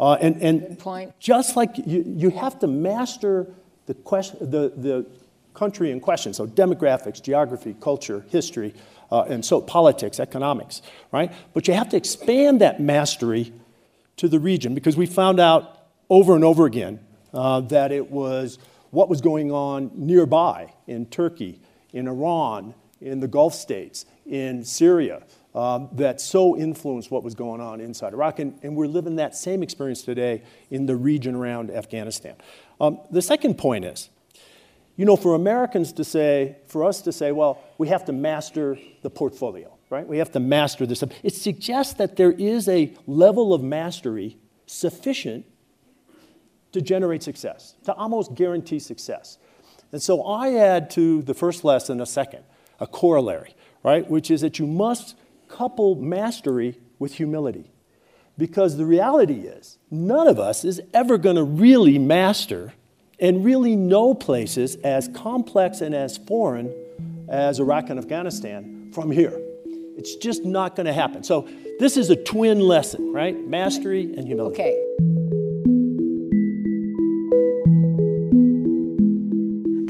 Uh, and and just like you, you have to master the, question, the, the country in question. So demographics, geography, culture, history, uh, and so politics, economics, right? But you have to expand that mastery to the region because we found out over and over again uh, that it was what was going on nearby in Turkey, in Iran, in the Gulf states, in Syria, um, that so influenced what was going on inside Iraq. And, and, we're living that same experience today in the region around Afghanistan. Um, the second point is you know, for Americans to say, for us to say, well, we have to master the portfolio, right? We have to master this. It suggests that there is a level of mastery sufficient to generate success, to almost guarantee success. And so I add to the first lesson a second, a corollary, right? Which is that you must couple mastery with humility. Because the reality is, none of us is ever going to really master and really know places as complex and as foreign as Iraq and Afghanistan from here. It's just not going to happen. So, this is a twin lesson, right? Mastery and humility. Okay.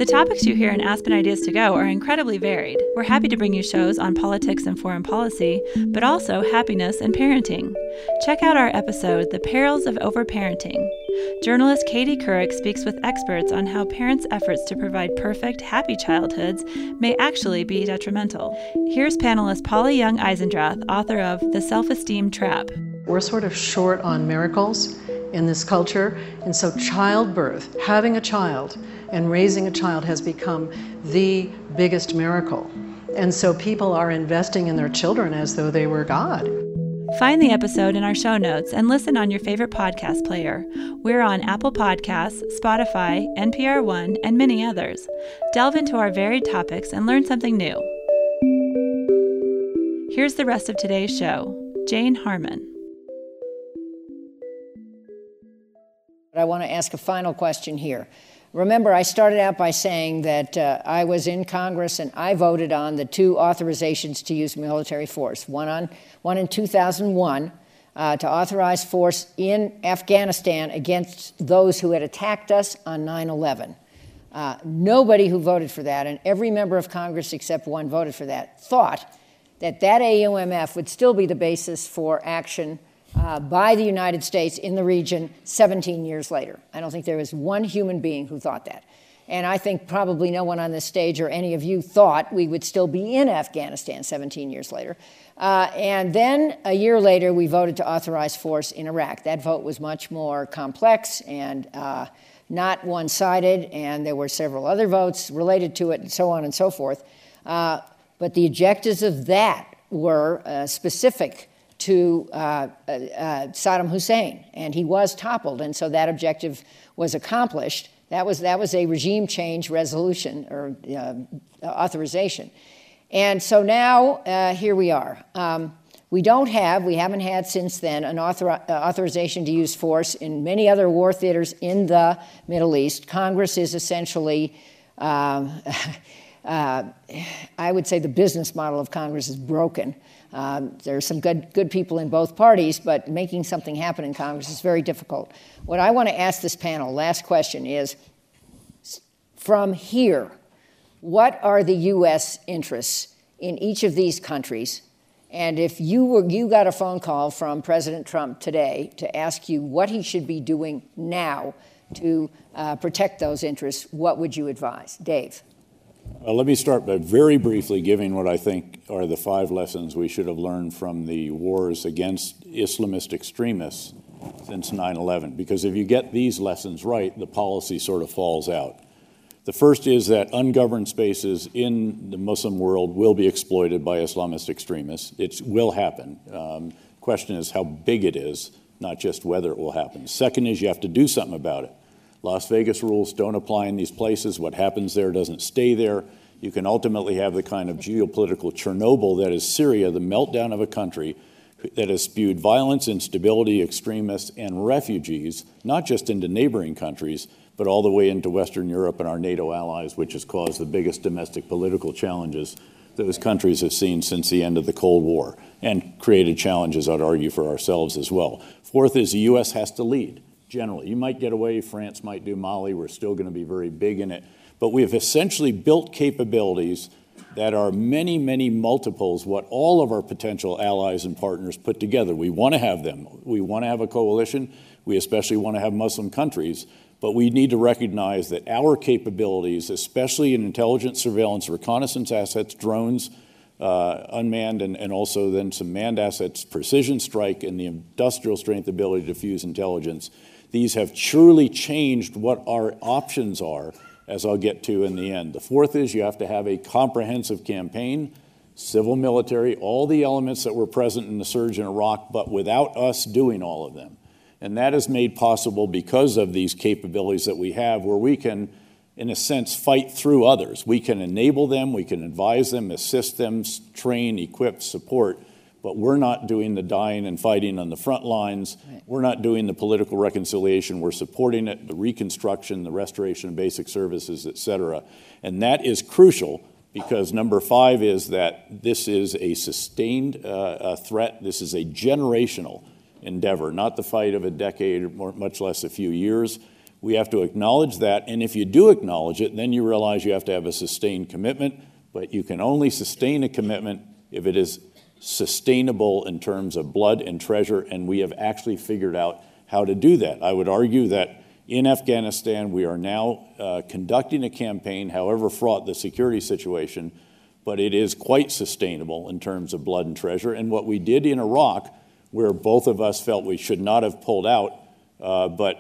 The topics you hear in Aspen Ideas to Go are incredibly varied. We're happy to bring you shows on politics and foreign policy, but also happiness and parenting. Check out our episode, The Perils of Overparenting. Journalist Katie Couric speaks with experts on how parents' efforts to provide perfect, happy childhoods may actually be detrimental. Here's panelist Polly Young Eisendrath, author of The Self Esteem Trap. We're sort of short on miracles in this culture, and so childbirth, having a child, and raising a child has become the biggest miracle. And so people are investing in their children as though they were God. Find the episode in our show notes and listen on your favorite podcast player. We're on Apple Podcasts, Spotify, NPR One, and many others. Delve into our varied topics and learn something new. Here's the rest of today's show Jane Harman. I want to ask a final question here. Remember, I started out by saying that uh, I was in Congress and I voted on the two authorizations to use military force. One on one in 2001 uh, to authorize force in Afghanistan against those who had attacked us on 9/11. Uh, nobody who voted for that, and every member of Congress except one voted for that, thought that that AUMF would still be the basis for action uh, by the United States in the region 17 years later. I don't think there was one human being who thought that. And I think probably no one on this stage or any of you thought we would still be in Afghanistan 17 years later. Uh, and then a year later, we voted to authorize force in Iraq. That vote was much more complex and uh, not one sided, and there were several other votes related to it, and so on and so forth. Uh, but the objectives of that were uh, specific to uh, uh, Saddam Hussein, and he was toppled, and so that objective was accomplished. That was, that was a regime change resolution or uh, authorization. And so now uh, here we are. Um, we don't have, we haven't had since then, an author, uh, authorization to use force in many other war theaters in the Middle East. Congress is essentially, um, uh, I would say the business model of Congress is broken. Um, there are some good, good people in both parties, but making something happen in Congress is very difficult. What I want to ask this panel, last question, is from here, what are the U.S. interests in each of these countries and if you were you got a phone call from President Trump today to ask you what he should be doing now to uh, protect those interests, what would you advise, Dave? Uh, let me start by very briefly giving what I think are the five lessons we should have learned from the wars against Islamist extremists since 9 11. Because if you get these lessons right, the policy sort of falls out. The first is that ungoverned spaces in the Muslim world will be exploited by Islamist extremists. It will happen. Um, question is how big it is, not just whether it will happen. Second is you have to do something about it. Las Vegas rules don't apply in these places. What happens there doesn't stay there. You can ultimately have the kind of geopolitical Chernobyl that is Syria, the meltdown of a country that has spewed violence, instability, extremists, and refugees, not just into neighboring countries, but all the way into Western Europe and our NATO allies, which has caused the biggest domestic political challenges those countries have seen since the end of the Cold War and created challenges, I'd argue, for ourselves as well. Fourth is the U.S. has to lead, generally. You might get away, France might do Mali, we're still going to be very big in it. But we have essentially built capabilities that are many, many multiples what all of our potential allies and partners put together. We want to have them. We want to have a coalition. We especially want to have Muslim countries. But we need to recognize that our capabilities, especially in intelligence, surveillance, reconnaissance assets, drones, uh, unmanned, and, and also then some manned assets, precision strike, and the industrial strength ability to fuse intelligence, these have truly changed what our options are, as I'll get to in the end. The fourth is you have to have a comprehensive campaign, civil, military, all the elements that were present in the surge in Iraq, but without us doing all of them. And that is made possible because of these capabilities that we have, where we can, in a sense, fight through others. We can enable them, we can advise them, assist them, train, equip, support, but we're not doing the dying and fighting on the front lines. We're not doing the political reconciliation. We're supporting it, the reconstruction, the restoration of basic services, et cetera. And that is crucial because number five is that this is a sustained uh, threat. This is a generational endeavor, not the fight of a decade, or much less a few years. We have to acknowledge that. And if you do acknowledge it, then you realize you have to have a sustained commitment. But you can only sustain a commitment if it is sustainable in terms of blood and treasure. And we have actually figured out how to do that. I would argue that in Afghanistan, we are now uh, conducting a campaign, however fraught the security situation, but it is quite sustainable in terms of blood and treasure. And what we did in Iraq where both of us felt we should not have pulled out, uh, but,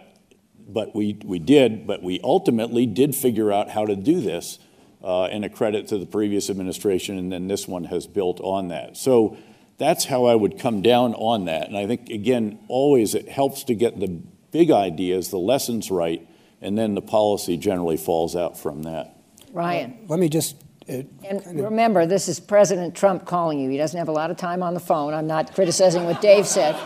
but we, we did. But we ultimately did figure out how to do this, uh, and a credit to the previous administration, and then this one has built on that. So that's how I would come down on that. And I think, again, always it helps to get the big ideas, the lessons right, and then the policy generally falls out from that. Ryan. Let me just and kind of remember, this is President Trump calling you. He doesn't have a lot of time on the phone. I'm not criticizing what Dave said.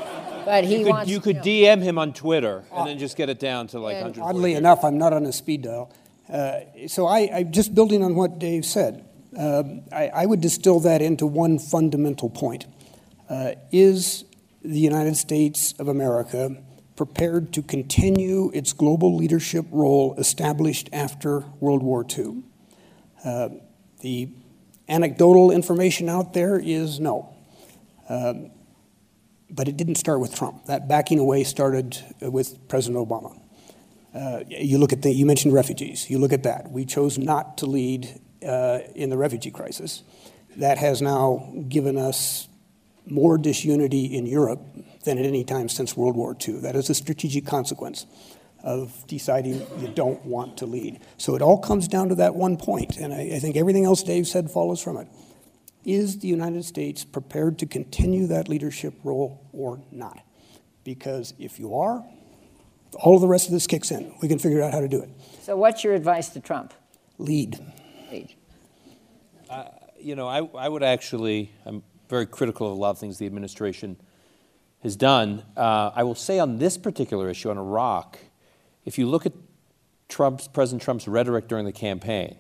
but he You could, wants. you could know. DM him on Twitter and then just get it down to like 100. Oddly enough, I'm not on a speed dial. Uh, so I, I just building on what Dave said, um, I, I would distill that into one fundamental point: uh, Is the United States of America prepared to continue its global leadership role established after World War II? Uh, the anecdotal information out there is no. Um, but it didn't start with Trump. That backing away started with President Obama. Uh, you look at the, you mentioned refugees. You look at that. We chose not to lead uh, in the refugee crisis. That has now given us more disunity in Europe than at any time since World War II. That is a strategic consequence of deciding you don't want to lead. So it all comes down to that one point, and I, I think everything else Dave said follows from it. Is the United States prepared to continue that leadership role or not? Because if you are, all of the rest of this kicks in. We can figure out how to do it. So, what's your advice to Trump? Lead. Lead. you know, I, I would actually, I'm very critical of a lot of things the administration has done. Uh, I will say on this particular issue, on Iraq, if you look at Trump's, President Trump's rhetoric during the campaign,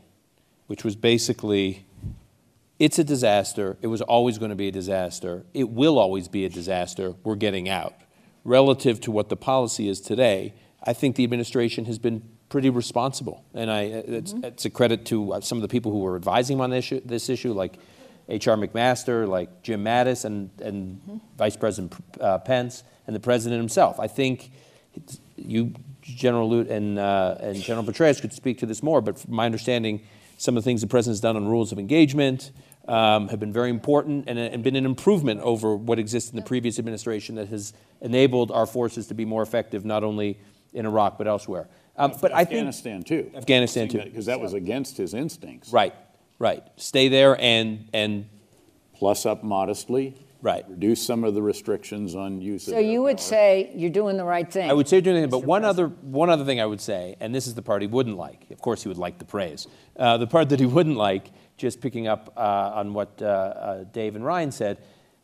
which was basically, it's a disaster, it was always going to be a disaster, it will always be a disaster, we're getting out. Relative to what the policy is today, I think the administration has been pretty responsible. And I, it's, it's a credit to uh, some of the people who were advising him on this issue, this issue like H.R. McMaster, like Jim Mattis, and, and Vice President uh, Pence, and the president himself. I think you, General Lute, and, uh, and General Petraeus could speak to this more, but from my understanding, some of the things the president's done on rules of engagement um, have been very important and, and been an improvement over what existed in the previous administration that has enabled our forces to be more effective, not only in Iraq, but elsewhere. Um, but I think Afghanistan, too. Afghanistan, too. Because that was against his instincts. Right, right. Stay there and and Plus up modestly. Right. Reduce some of the restrictions on use of So, you would power. say you're doing the right thing. I would say you're doing anything, but one other one other thing I would say, and this is the part he wouldn't like. Of course, he would like the praise. Uh, the part that he wouldn't like, just picking up uh, on what uh, uh, Dave and Ryan said,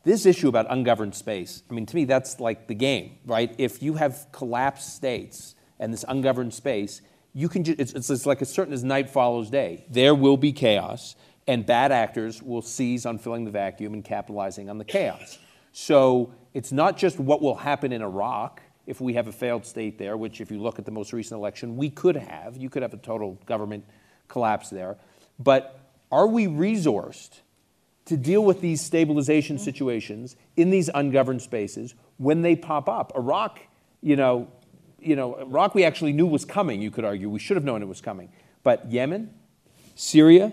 this issue about ungoverned space. I mean, to me, that's like the game, right? If you have collapsed states and this ungoverned space, you can. It's, it's like as certain as night follows day. There will be chaos, and bad actors will seize on filling the vacuum and capitalizing on the chaos. So it's not just what will happen in Iraq if we have a failed state there, which, if you look at the most recent election, we could have. You could have a total government collapse there. But are we resourced to deal with these stabilization mm-hmm. situations in these ungoverned spaces when they pop up? Iraq, you know, you know, Iraq we actually knew was coming, you could argue. We should have known it was coming. But Yemen, Syria,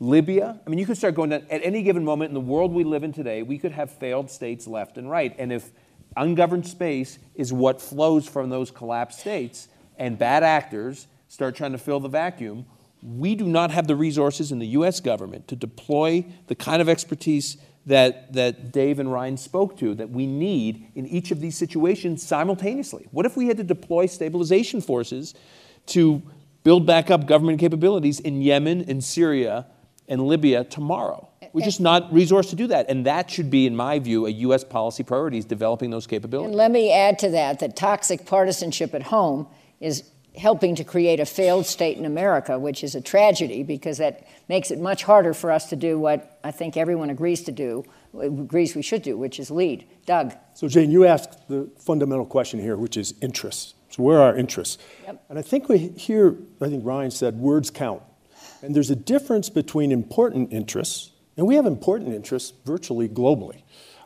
Libya. I mean, you could start going down at any given moment in the world we live in today, we could have failed states left and right. And if ungoverned space is what flows from those collapsed states and bad actors start trying to fill the vacuum, we do not have the resources in the US government to deploy the kind of expertise that, that Dave and Ryan spoke to that we need in each of these situations simultaneously. What if we had to deploy stabilization forces to build back up government capabilities in Yemen and Syria and Libya tomorrow. We're just not resourced to do that. And that should be, in my view, a U.S. policy priority is developing those capabilities. And let me add to that that toxic partisanship at home is helping to create a failed state in America, which is a tragedy because that makes it much harder for us to do what I think everyone agrees to do, agrees we should do, which is lead. Doug. So, Jane, you asked the fundamental question here, which is interests. So, where are our interests? Yep. And I think we here, I think Ryan said, words count. And there's a difference between important interests, and we have important interests virtually globally.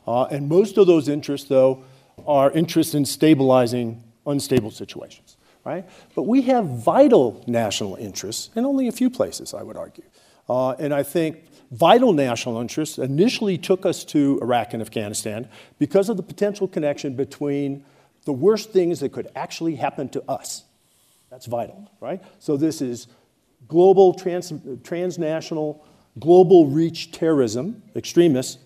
Uh, and most of those interests, though, are interests in stabilizing unstable situations, right? But we have vital national interests in only a few places, I would argue. Uh, and I think vital national interests initially took us to Iraq and Afghanistan because of the potential connection between the worst things that could actually happen to us. That's vital, right? So this is global, trans, transnational, global reach terrorism, extremists,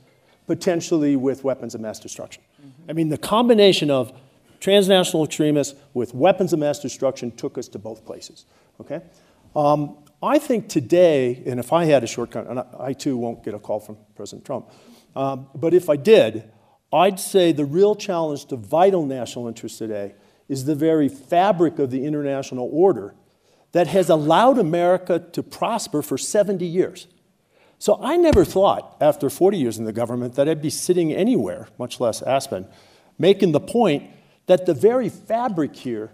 potentially with weapons of mass destruction. I mean, the combination of transnational extremists with weapons of mass destruction took us to both places, okay? Um, I think today, and if I had a shortcut, and I, I too won't get a call from President Trump, um, but if I did, I'd say the real challenge to vital national interest today is the very fabric of the international order that has allowed America to prosper for 70 years. So I never thought, after 40 years in the government, that I'd be sitting anywhere, much less Aspen, making the point that the very fabric here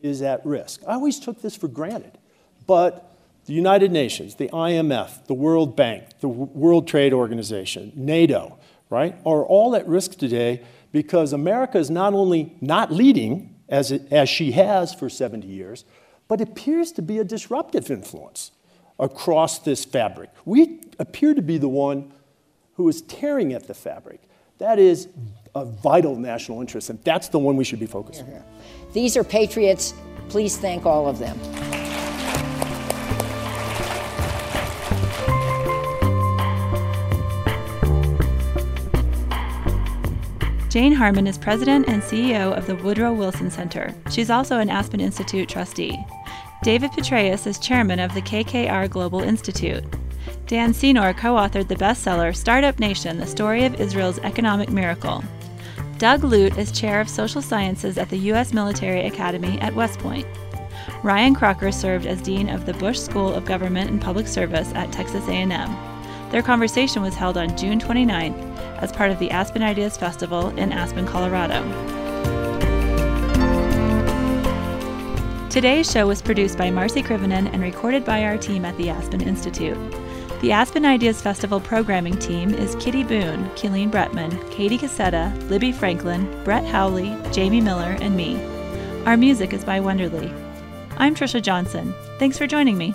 is at risk. I always took this for granted. But the United Nations, the IMF, the World Bank, the World Trade Organization, NATO, right, are all at risk today because America is not only not leading, as, it, as she has for 70 years, but appears to be a disruptive influence across this fabric. We appear to be the one who is tearing at the fabric. That is a vital national interest, and that's the one we should be focusing on. These are patriots. Please thank all of them. Jane Harman is president and CEO of the Woodrow Wilson Center. She's also an Aspen Institute trustee. David Petraeus is chairman of the KKR Global Institute. Dan Senor co authored the bestseller Startup Nation The Story of Israel's Economic Miracle. Doug Lute is chair of social sciences at the U.S. Military Academy at West Point. Ryan Crocker served as dean of the Bush School of Government and Public Service at Texas A&M. Their conversation was held on June 29th as part of the Aspen Ideas Festival in Aspen, Colorado. Today's show was produced by Marcy Krivonen and recorded by our team at the Aspen Institute. The Aspen Ideas Festival programming team is Kitty Boone, Killeen Bretman, Katie Cassetta, Libby Franklin, Brett Howley, Jamie Miller, and me. Our music is by Wonderly. I'm Trisha Johnson. Thanks for joining me.